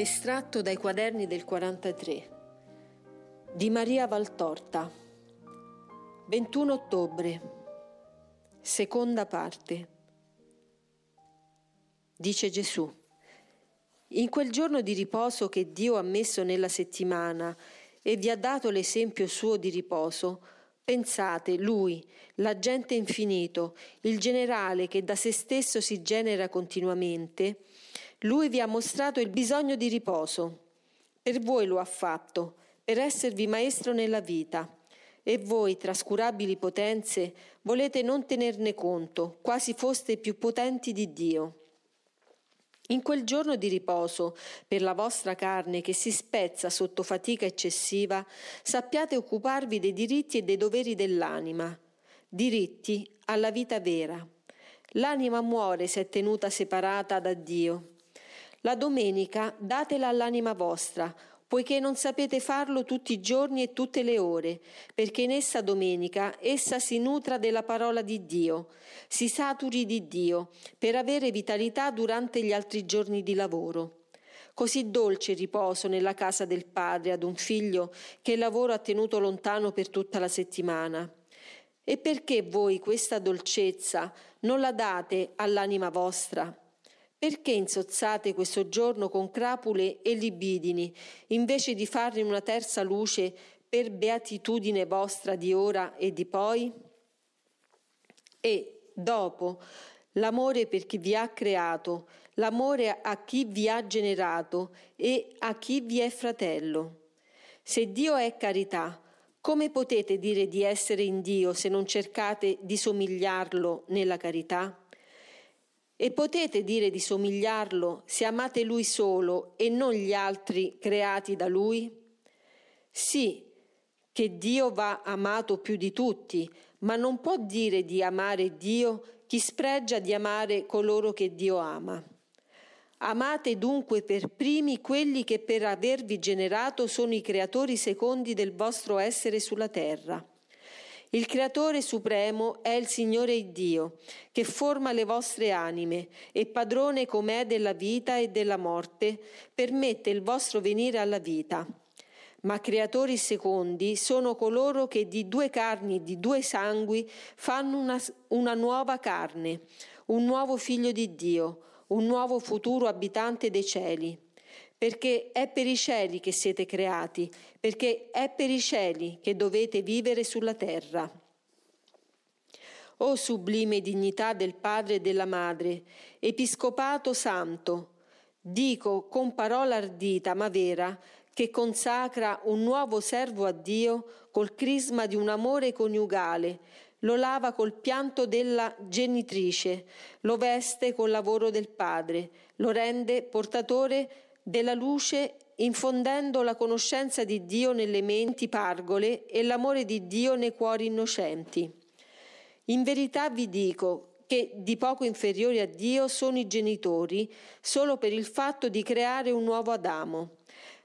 Estratto dai quaderni del 43 di Maria Valtorta. 21 ottobre. Seconda parte. Dice Gesù. In quel giorno di riposo che Dio ha messo nella settimana e vi ha dato l'esempio suo di riposo, Pensate, lui, l'agente infinito, il generale che da se stesso si genera continuamente, lui vi ha mostrato il bisogno di riposo. Per voi lo ha fatto, per esservi maestro nella vita. E voi, trascurabili potenze, volete non tenerne conto, quasi foste più potenti di Dio. In quel giorno di riposo, per la vostra carne che si spezza sotto fatica eccessiva, sappiate occuparvi dei diritti e dei doveri dell'anima, diritti alla vita vera. L'anima muore se è tenuta separata da Dio. La domenica datela all'anima vostra, poiché non sapete farlo tutti i giorni e tutte le ore, perché in essa domenica essa si nutra della parola di Dio, si saturi di Dio, per avere vitalità durante gli altri giorni di lavoro. Così dolce riposo nella casa del Padre ad un figlio che il lavoro ha tenuto lontano per tutta la settimana. E perché voi questa dolcezza non la date all'anima vostra? Perché insozzate questo giorno con crapule e libidini, invece di farne una terza luce per beatitudine vostra di ora e di poi? E dopo, l'amore per chi vi ha creato, l'amore a chi vi ha generato e a chi vi è fratello. Se Dio è carità, come potete dire di essere in Dio se non cercate di somigliarlo nella carità? E potete dire di somigliarlo se amate Lui solo e non gli altri creati da Lui? Sì, che Dio va amato più di tutti, ma non può dire di amare Dio chi spregia di amare coloro che Dio ama. Amate dunque per primi quelli che per avervi generato sono i creatori secondi del vostro essere sulla terra. Il Creatore Supremo è il Signore Dio, che forma le vostre anime e padrone com'è della vita e della morte, permette il vostro venire alla vita. Ma creatori secondi sono coloro che di due carni e di due sangui fanno una, una nuova carne, un nuovo figlio di Dio, un nuovo futuro abitante dei cieli perché è per i cieli che siete creati, perché è per i cieli che dovete vivere sulla terra. O sublime dignità del Padre e della Madre, Episcopato Santo, dico con parola ardita ma vera, che consacra un nuovo servo a Dio col crisma di un amore coniugale, lo lava col pianto della genitrice, lo veste col lavoro del Padre, lo rende portatore della luce infondendo la conoscenza di Dio nelle menti pargole e l'amore di Dio nei cuori innocenti. In verità vi dico che di poco inferiori a Dio sono i genitori solo per il fatto di creare un nuovo Adamo,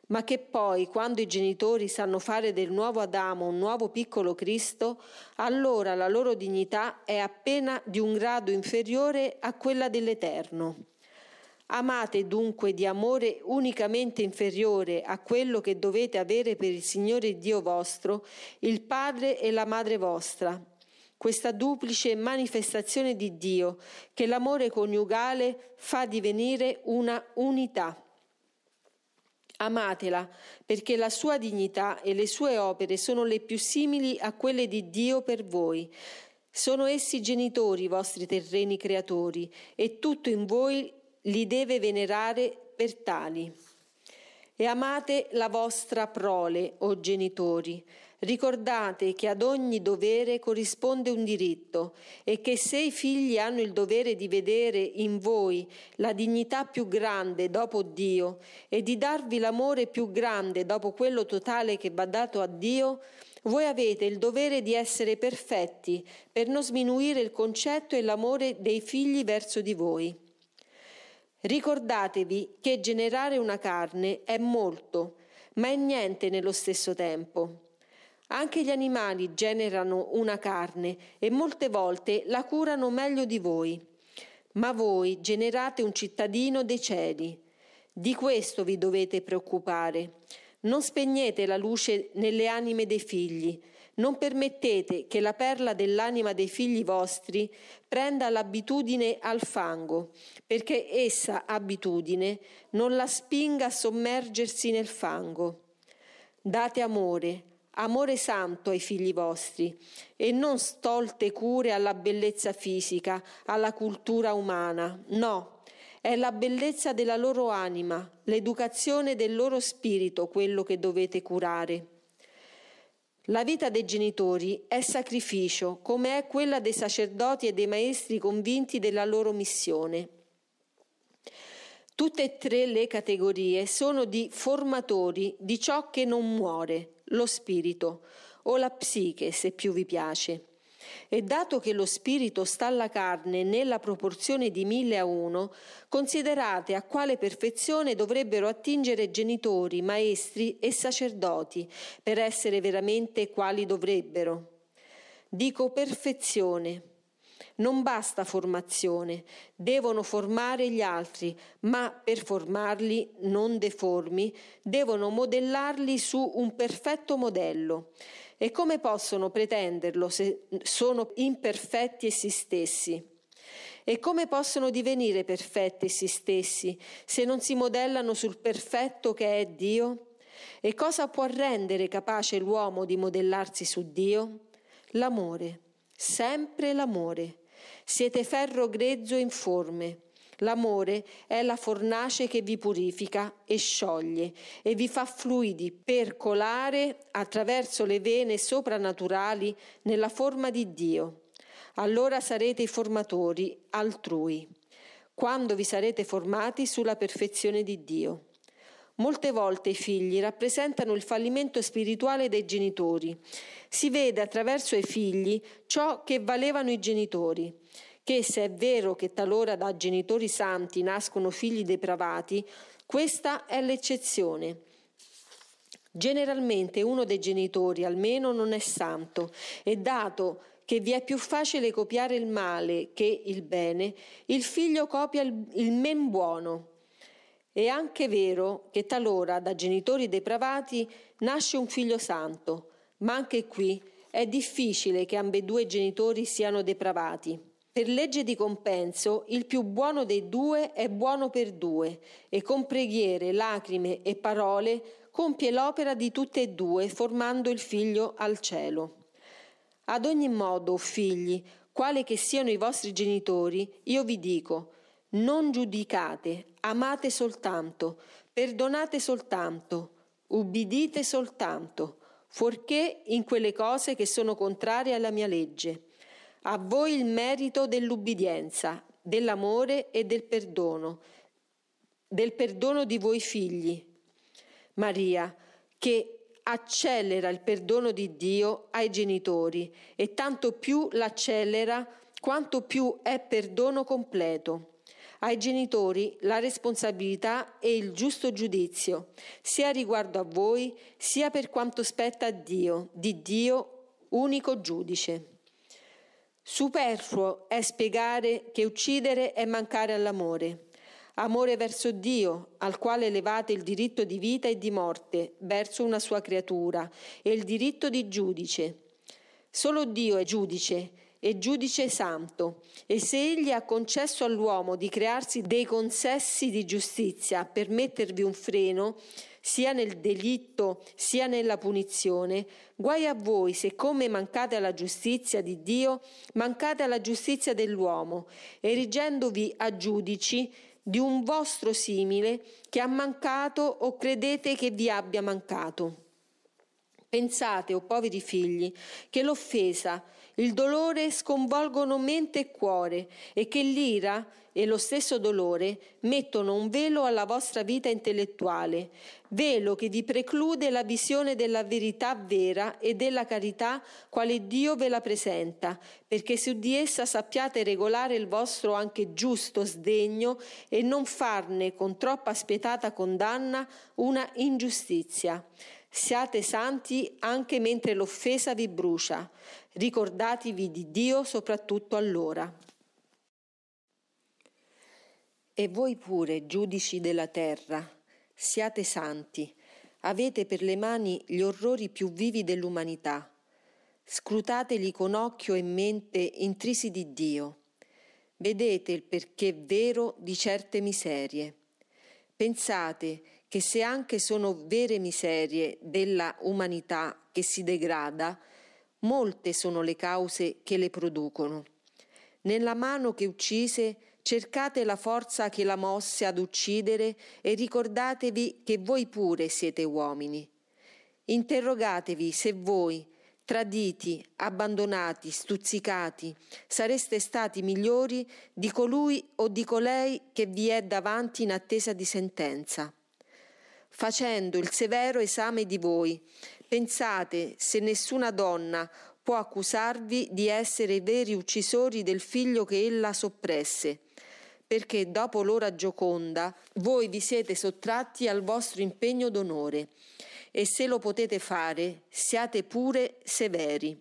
ma che poi, quando i genitori sanno fare del nuovo Adamo un nuovo piccolo Cristo, allora la loro dignità è appena di un grado inferiore a quella dell'Eterno. Amate dunque di amore unicamente inferiore a quello che dovete avere per il Signore Dio vostro, il Padre e la Madre vostra. Questa duplice manifestazione di Dio che l'amore coniugale fa divenire una unità. Amatela perché la sua dignità e le sue opere sono le più simili a quelle di Dio per voi. Sono essi genitori, i vostri terreni creatori, e tutto in voi li deve venerare per tali. E amate la vostra prole, o genitori. Ricordate che ad ogni dovere corrisponde un diritto e che se i figli hanno il dovere di vedere in voi la dignità più grande dopo Dio e di darvi l'amore più grande dopo quello totale che va dato a Dio, voi avete il dovere di essere perfetti per non sminuire il concetto e l'amore dei figli verso di voi. Ricordatevi che generare una carne è molto, ma è niente nello stesso tempo. Anche gli animali generano una carne e molte volte la curano meglio di voi. Ma voi generate un cittadino dei cieli. Di questo vi dovete preoccupare. Non spegnete la luce nelle anime dei figli, non permettete che la perla dell'anima dei figli vostri prenda l'abitudine al fango, perché essa, abitudine, non la spinga a sommergersi nel fango. Date amore, amore santo ai figli vostri e non stolte cure alla bellezza fisica, alla cultura umana. No, è la bellezza della loro anima, l'educazione del loro spirito quello che dovete curare. La vita dei genitori è sacrificio, come è quella dei sacerdoti e dei maestri convinti della loro missione. Tutte e tre le categorie sono di formatori di ciò che non muore, lo spirito, o la psiche, se più vi piace. E dato che lo spirito sta alla carne nella proporzione di mille a uno, considerate a quale perfezione dovrebbero attingere genitori, maestri e sacerdoti per essere veramente quali dovrebbero. Dico perfezione. Non basta formazione, devono formare gli altri, ma per formarli non deformi, devono modellarli su un perfetto modello. E come possono pretenderlo se sono imperfetti essi stessi? E come possono divenire perfetti essi stessi se non si modellano sul perfetto che è Dio? E cosa può rendere capace l'uomo di modellarsi su Dio? L'amore, sempre l'amore. Siete ferro grezzo informe, L'amore è la fornace che vi purifica e scioglie e vi fa fluidi per colare attraverso le vene soprannaturali nella forma di Dio. Allora sarete i formatori altrui, quando vi sarete formati sulla perfezione di Dio. Molte volte i figli rappresentano il fallimento spirituale dei genitori. Si vede attraverso i figli ciò che valevano i genitori che se è vero che talora da genitori santi nascono figli depravati, questa è l'eccezione. Generalmente uno dei genitori almeno non è santo e dato che vi è più facile copiare il male che il bene, il figlio copia il, il men buono. È anche vero che talora da genitori depravati nasce un figlio santo, ma anche qui è difficile che ambedue i genitori siano depravati. Per legge di compenso, il più buono dei due è buono per due e con preghiere, lacrime e parole compie l'opera di tutte e due, formando il figlio al cielo. Ad ogni modo, figli, quali che siano i vostri genitori, io vi dico, non giudicate, amate soltanto, perdonate soltanto, ubbidite soltanto, fuorché in quelle cose che sono contrarie alla mia legge a voi il merito dell'ubbidienza, dell'amore e del perdono, del perdono di voi figli. Maria, che accelera il perdono di Dio ai genitori e tanto più l'accelera quanto più è perdono completo. Ai genitori la responsabilità e il giusto giudizio, sia riguardo a voi, sia per quanto spetta a Dio, di Dio unico giudice. Superfluo è spiegare che uccidere è mancare all'amore. Amore verso Dio, al quale levate il diritto di vita e di morte verso una sua creatura, e il diritto di giudice. Solo Dio è giudice e giudice santo, e se egli ha concesso all'uomo di crearsi dei consessi di giustizia per mettervi un freno, sia nel delitto sia nella punizione, guai a voi se come mancate alla giustizia di Dio, mancate alla giustizia dell'uomo, erigendovi a giudici di un vostro simile che ha mancato o credete che vi abbia mancato. Pensate, o oh poveri figli, che l'offesa, il dolore sconvolgono mente e cuore e che l'ira e lo stesso dolore mettono un velo alla vostra vita intellettuale, velo che vi preclude la visione della verità vera e della carità quale Dio ve la presenta, perché su di essa sappiate regolare il vostro anche giusto sdegno e non farne con troppa spietata condanna una ingiustizia. Siate santi anche mentre l'offesa vi brucia. Ricordatevi di Dio soprattutto allora. E voi pure, giudici della terra, siate santi. Avete per le mani gli orrori più vivi dell'umanità. Scrutateli con occhio e mente intrisi di Dio. Vedete il perché vero di certe miserie. Pensate che se anche sono vere miserie della umanità che si degrada, molte sono le cause che le producono. Nella mano che uccise cercate la forza che la mosse ad uccidere e ricordatevi che voi pure siete uomini. Interrogatevi se voi, traditi, abbandonati, stuzzicati, sareste stati migliori di colui o di colei che vi è davanti in attesa di sentenza. Facendo il severo esame di voi, pensate se nessuna donna può accusarvi di essere veri uccisori del figlio che ella soppresse, perché dopo l'ora gioconda voi vi siete sottratti al vostro impegno d'onore. E se lo potete fare, siate pure severi.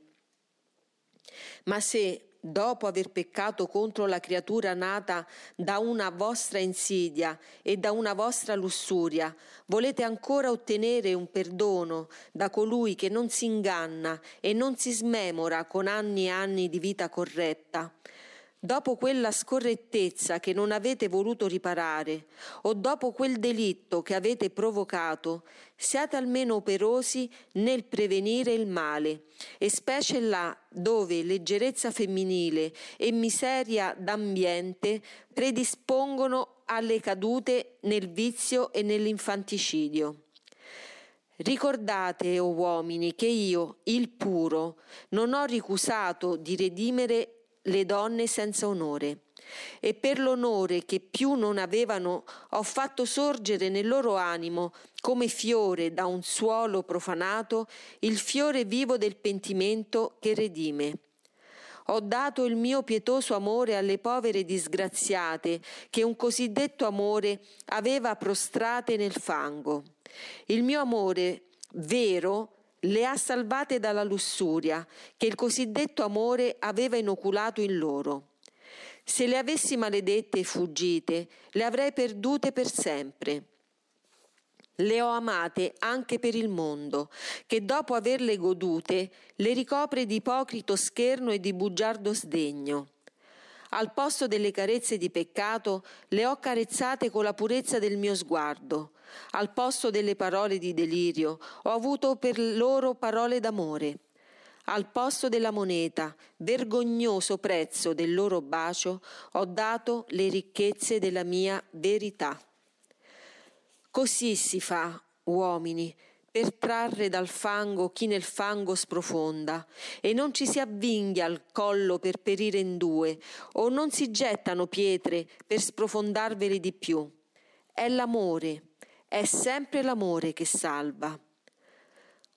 Ma se, dopo aver peccato contro la creatura nata da una vostra insidia e da una vostra lussuria, volete ancora ottenere un perdono da colui che non si inganna e non si smemora con anni e anni di vita corretta, dopo quella scorrettezza che non avete voluto riparare, o dopo quel delitto che avete provocato, siate almeno operosi nel prevenire il male, e specie là dove leggerezza femminile e miseria d'ambiente predispongono alle cadute nel vizio e nell'infanticidio. Ricordate, o oh uomini, che io, il puro, non ho ricusato di redimere le donne senza onore. E per l'onore che più non avevano ho fatto sorgere nel loro animo, come fiore da un suolo profanato, il fiore vivo del pentimento che redime. Ho dato il mio pietoso amore alle povere disgraziate che un cosiddetto amore aveva prostrate nel fango. Il mio amore vero le ha salvate dalla lussuria che il cosiddetto amore aveva inoculato in loro. Se le avessi maledette e fuggite, le avrei perdute per sempre. Le ho amate anche per il mondo, che dopo averle godute le ricopre di ipocrito scherno e di bugiardo sdegno. Al posto delle carezze di peccato le ho carezzate con la purezza del mio sguardo, al posto delle parole di delirio ho avuto per loro parole d'amore. Al posto della moneta, vergognoso prezzo del loro bacio, ho dato le ricchezze della mia verità. Così si fa, uomini, per trarre dal fango chi nel fango sprofonda, e non ci si avvinghia al collo per perire in due, o non si gettano pietre per sprofondarveli di più. È l'amore, è sempre l'amore che salva.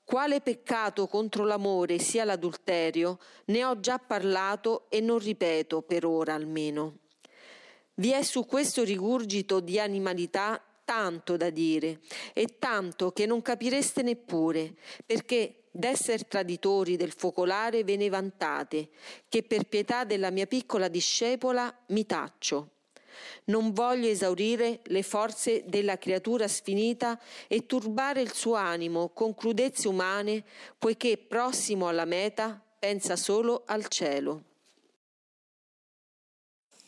Quale peccato contro l'amore sia l'adulterio, ne ho già parlato e non ripeto per ora almeno. Vi è su questo rigurgito di animalità tanto da dire e tanto che non capireste neppure, perché d'esser traditori del focolare ve ne vantate, che per pietà della mia piccola discepola mi taccio. Non voglio esaurire le forze della creatura sfinita e turbare il suo animo con crudezze umane, poiché prossimo alla meta pensa solo al cielo.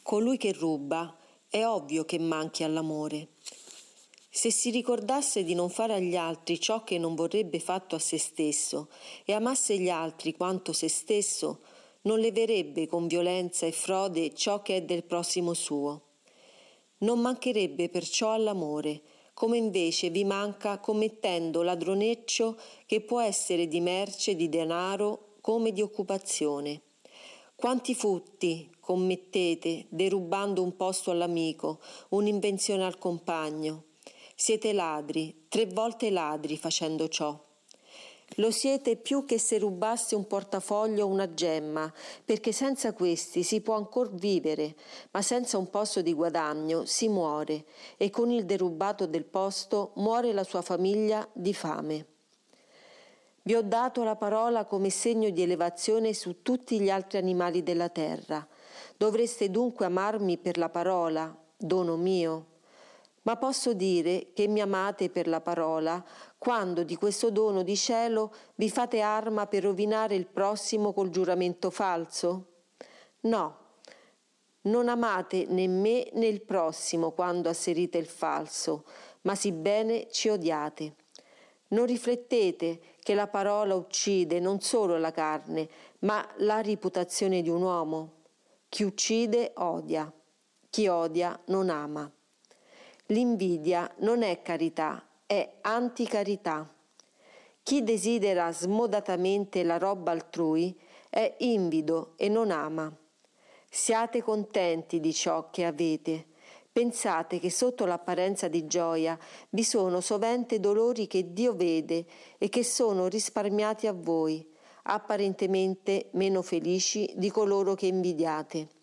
Colui che ruba è ovvio che manchi all'amore. Se si ricordasse di non fare agli altri ciò che non vorrebbe fatto a se stesso e amasse gli altri quanto se stesso, non leverebbe con violenza e frode ciò che è del prossimo suo. Non mancherebbe perciò all'amore, come invece vi manca commettendo ladroneccio che può essere di merce, di denaro, come di occupazione. Quanti futti commettete derubando un posto all'amico, un'invenzione al compagno? Siete ladri, tre volte ladri facendo ciò. Lo siete più che se rubasse un portafoglio o una gemma, perché senza questi si può ancor vivere, ma senza un posto di guadagno si muore e con il derubato del posto muore la sua famiglia di fame. Vi ho dato la parola come segno di elevazione su tutti gli altri animali della terra. Dovreste dunque amarmi per la parola, dono mio. Ma posso dire che mi amate per la parola quando di questo dono di cielo vi fate arma per rovinare il prossimo col giuramento falso? No, non amate né me né il prossimo quando asserite il falso, ma sì bene ci odiate. Non riflettete che la parola uccide non solo la carne, ma la reputazione di un uomo. Chi uccide odia, chi odia non ama. L'invidia non è carità, è anticarità. Chi desidera smodatamente la roba altrui è invido e non ama. Siate contenti di ciò che avete. Pensate che sotto l'apparenza di gioia vi sono sovente dolori che Dio vede e che sono risparmiati a voi, apparentemente meno felici di coloro che invidiate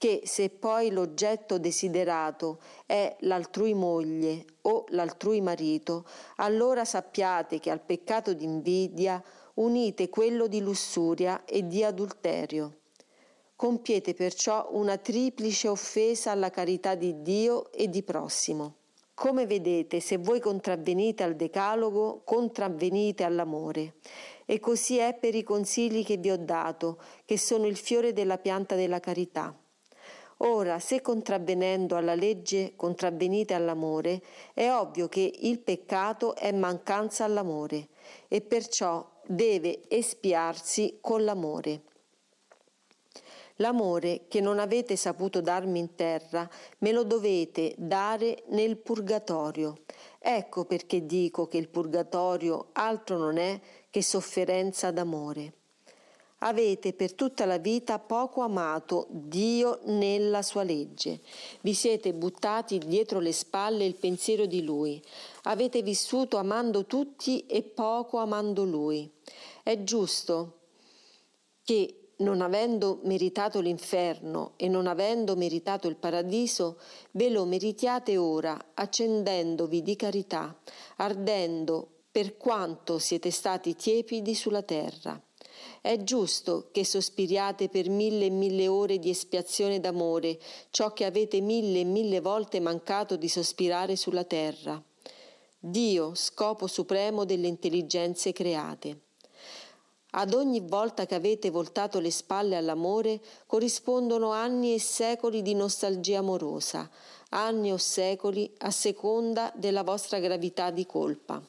che se poi l'oggetto desiderato è l'altrui moglie o l'altrui marito, allora sappiate che al peccato d'invidia unite quello di lussuria e di adulterio. Compiete perciò una triplice offesa alla carità di Dio e di prossimo. Come vedete, se voi contravvenite al decalogo, contravvenite all'amore. E così è per i consigli che vi ho dato, che sono il fiore della pianta della carità. Ora, se contravvenendo alla legge contravvenite all'amore, è ovvio che il peccato è mancanza all'amore e perciò deve espiarsi con l'amore. L'amore che non avete saputo darmi in terra, me lo dovete dare nel purgatorio. Ecco perché dico che il purgatorio altro non è che sofferenza d'amore avete per tutta la vita poco amato Dio nella sua legge. Vi siete buttati dietro le spalle il pensiero di Lui. Avete vissuto amando tutti e poco amando Lui. È giusto che non avendo meritato l'inferno e non avendo meritato il paradiso, ve lo meritiate ora, accendendovi di carità, ardendo per quanto siete stati tiepidi sulla terra. È giusto che sospiriate per mille e mille ore di espiazione d'amore, ciò che avete mille e mille volte mancato di sospirare sulla terra. Dio, scopo supremo delle intelligenze create. Ad ogni volta che avete voltato le spalle all'amore corrispondono anni e secoli di nostalgia amorosa, anni o secoli a seconda della vostra gravità di colpa.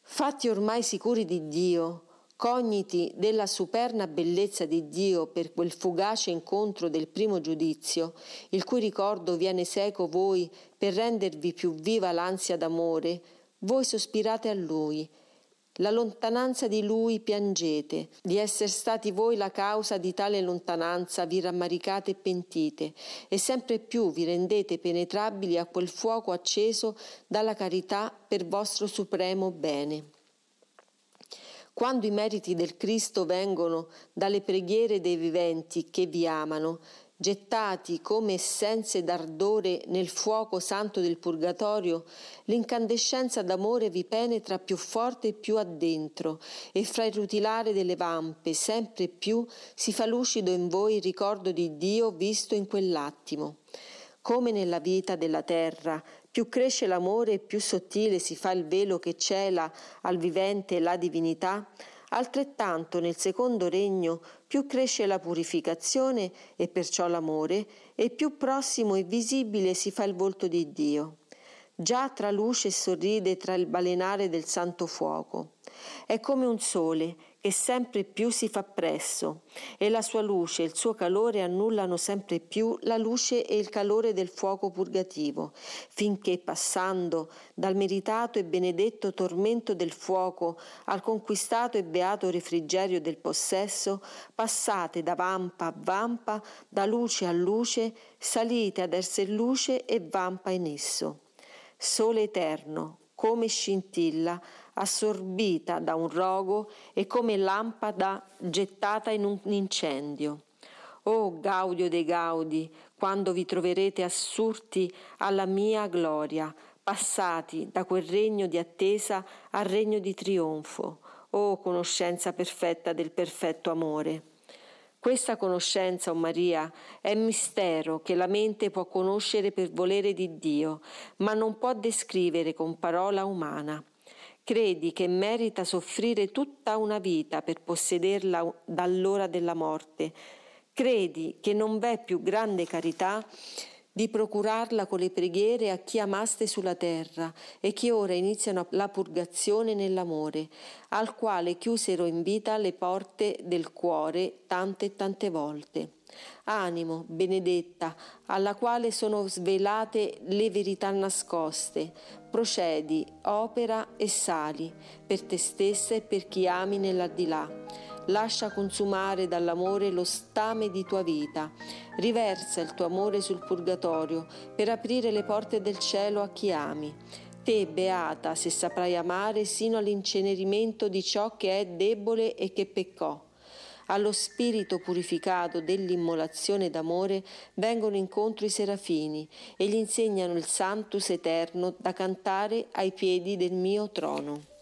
Fatti ormai sicuri di Dio, cogniti della superna bellezza di Dio per quel fugace incontro del primo giudizio, il cui ricordo viene seco voi per rendervi più viva l'ansia d'amore, voi sospirate a Lui. La lontananza di Lui piangete, di essere stati voi la causa di tale lontananza vi rammaricate e pentite, e sempre più vi rendete penetrabili a quel fuoco acceso dalla carità per vostro supremo bene. Quando i meriti del Cristo vengono dalle preghiere dei viventi che vi amano, gettati come essenze d'ardore nel fuoco santo del purgatorio, l'incandescenza d'amore vi penetra più forte e più addentro, e fra il rutilare delle vampe sempre più si fa lucido in voi il ricordo di Dio visto in quell'attimo. Come nella vita della terra, più cresce l'amore e più sottile si fa il velo che cela al vivente la divinità, altrettanto nel secondo regno più cresce la purificazione e perciò l'amore, e più prossimo e visibile si fa il volto di Dio. Già tra luce sorride tra il balenare del santo fuoco. È come un sole che sempre più si fa presso e la sua luce e il suo calore annullano sempre più la luce e il calore del fuoco purgativo, finché passando dal meritato e benedetto tormento del fuoco al conquistato e beato refrigerio del possesso, passate da vampa a vampa, da luce a luce, salite ad esser luce e vampa in esso. Sole eterno, come scintilla, assorbita da un rogo e come lampada gettata in un incendio. Oh Gaudio dei Gaudi, quando vi troverete assurti alla mia gloria, passati da quel regno di attesa al regno di trionfo, oh conoscenza perfetta del perfetto amore. Questa conoscenza, o oh Maria, è mistero che la mente può conoscere per volere di Dio, ma non può descrivere con parola umana. Credi che merita soffrire tutta una vita per possederla dall'ora della morte. Credi che non v'è più grande carità di procurarla con le preghiere a chi amaste sulla terra e che ora iniziano la purgazione nell'amore, al quale chiusero in vita le porte del cuore tante e tante volte. Animo, benedetta, alla quale sono svelate le verità nascoste, procedi, opera e sali, per te stessa e per chi ami nell'aldilà lascia consumare dall'amore lo stame di tua vita, riversa il tuo amore sul purgatorio per aprire le porte del cielo a chi ami. Te, beata, se saprai amare sino all'incenerimento di ciò che è debole e che peccò. Allo spirito purificato dell'immolazione d'amore vengono incontro i serafini e gli insegnano il Santus eterno da cantare ai piedi del mio trono.